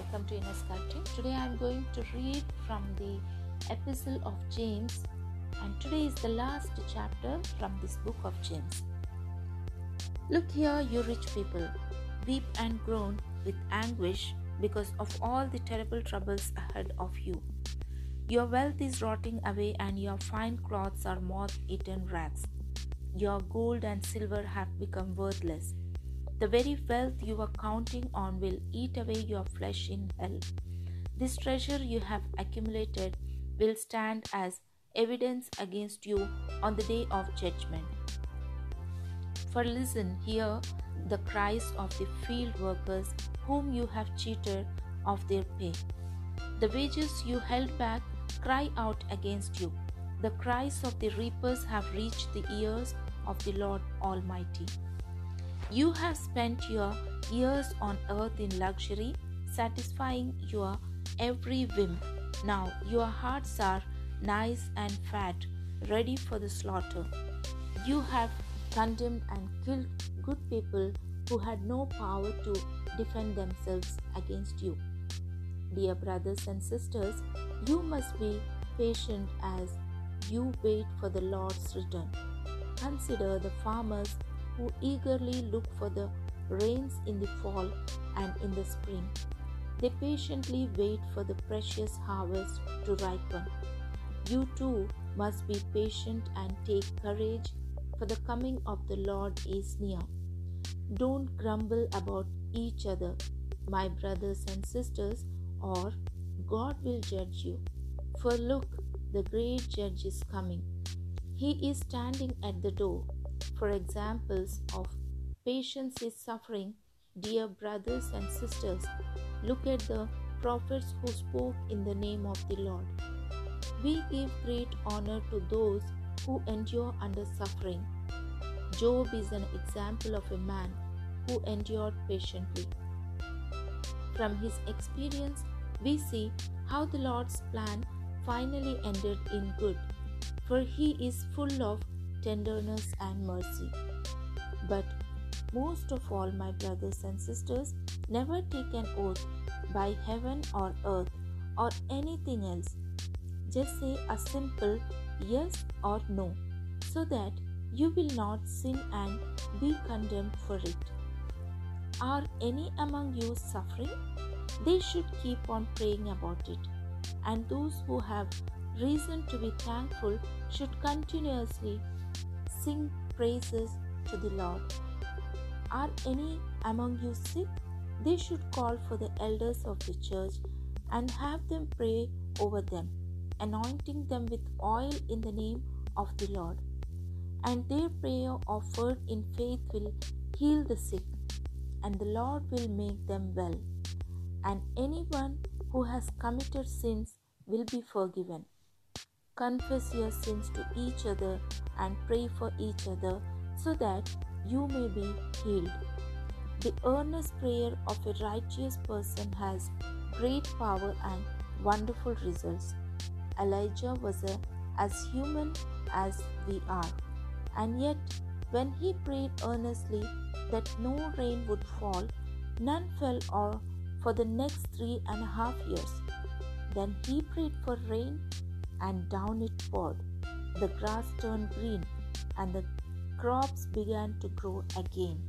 welcome to Inner Sculpting. Today I am going to read from the Epistle of James, and today is the last chapter from this book of James. Look here, you rich people, weep and groan with anguish because of all the terrible troubles ahead of you. Your wealth is rotting away, and your fine clothes are moth eaten rags. Your gold and silver have become worthless the very wealth you are counting on will eat away your flesh in hell. This treasure you have accumulated will stand as evidence against you on the day of judgment. For listen, hear the cries of the field workers whom you have cheated of their pay. The wages you held back cry out against you. The cries of the reapers have reached the ears of the Lord Almighty. You have spent your years on earth in luxury, satisfying your every whim. Now your hearts are nice and fat, ready for the slaughter. You have condemned and killed good people who had no power to defend themselves against you. Dear brothers and sisters, you must be patient as you wait for the Lord's return. Consider the farmers who eagerly look for the rains in the fall and in the spring. They patiently wait for the precious harvest to ripen. You too must be patient and take courage, for the coming of the Lord is near. Don't grumble about each other, my brothers and sisters, or God will judge you. For look, the great judge is coming. He is standing at the door for examples of patience is suffering, dear brothers and sisters, look at the prophets who spoke in the name of the Lord. We give great honor to those who endure under suffering. Job is an example of a man who endured patiently. From his experience, we see how the Lord's plan finally ended in good, for he is full of tenderness, and mercy. But most of all, my brothers and sisters, never take an oath by heaven or earth or anything else. Just say a simple yes or no so that you will not sin and be condemned for it. Are any among you suffering? They should keep on praying about it. And those who have reason to be thankful should continuously sing praises to the Lord. Are any among you sick? They should call for the elders of the church and have them pray over them, anointing them with oil in the name of the Lord. And their prayer offered in faith will heal the sick, and the Lord will make them well. And anyone who has committed sins will be forgiven. Confess your sins to each other and pray for each other so that you may be healed. The earnest prayer of a righteous person has great power and wonderful results. Elijah was a, as human as we are, and yet when he prayed earnestly that no rain would fall, none fell or for the next three and a half years. Then he prayed for rain, and down it poured. The grass turned green, and the crops began to grow again.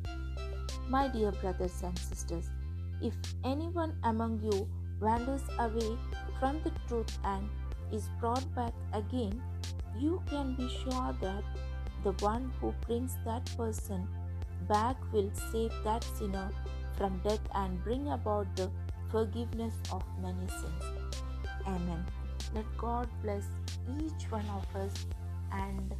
My dear brothers and sisters, if anyone among you wanders away from the truth and is brought back again, you can be sure that the one who brings that person back will save that sinner from death and bring about the forgiveness of many sins. Amen. Let God bless each one of us and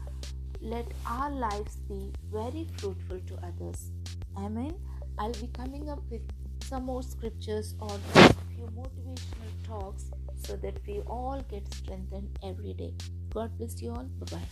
let our lives be very fruitful to others. Amen. I'll be coming up with some more scriptures or a few motivational talks so that we all get strengthened every day. God bless you all. Bye bye.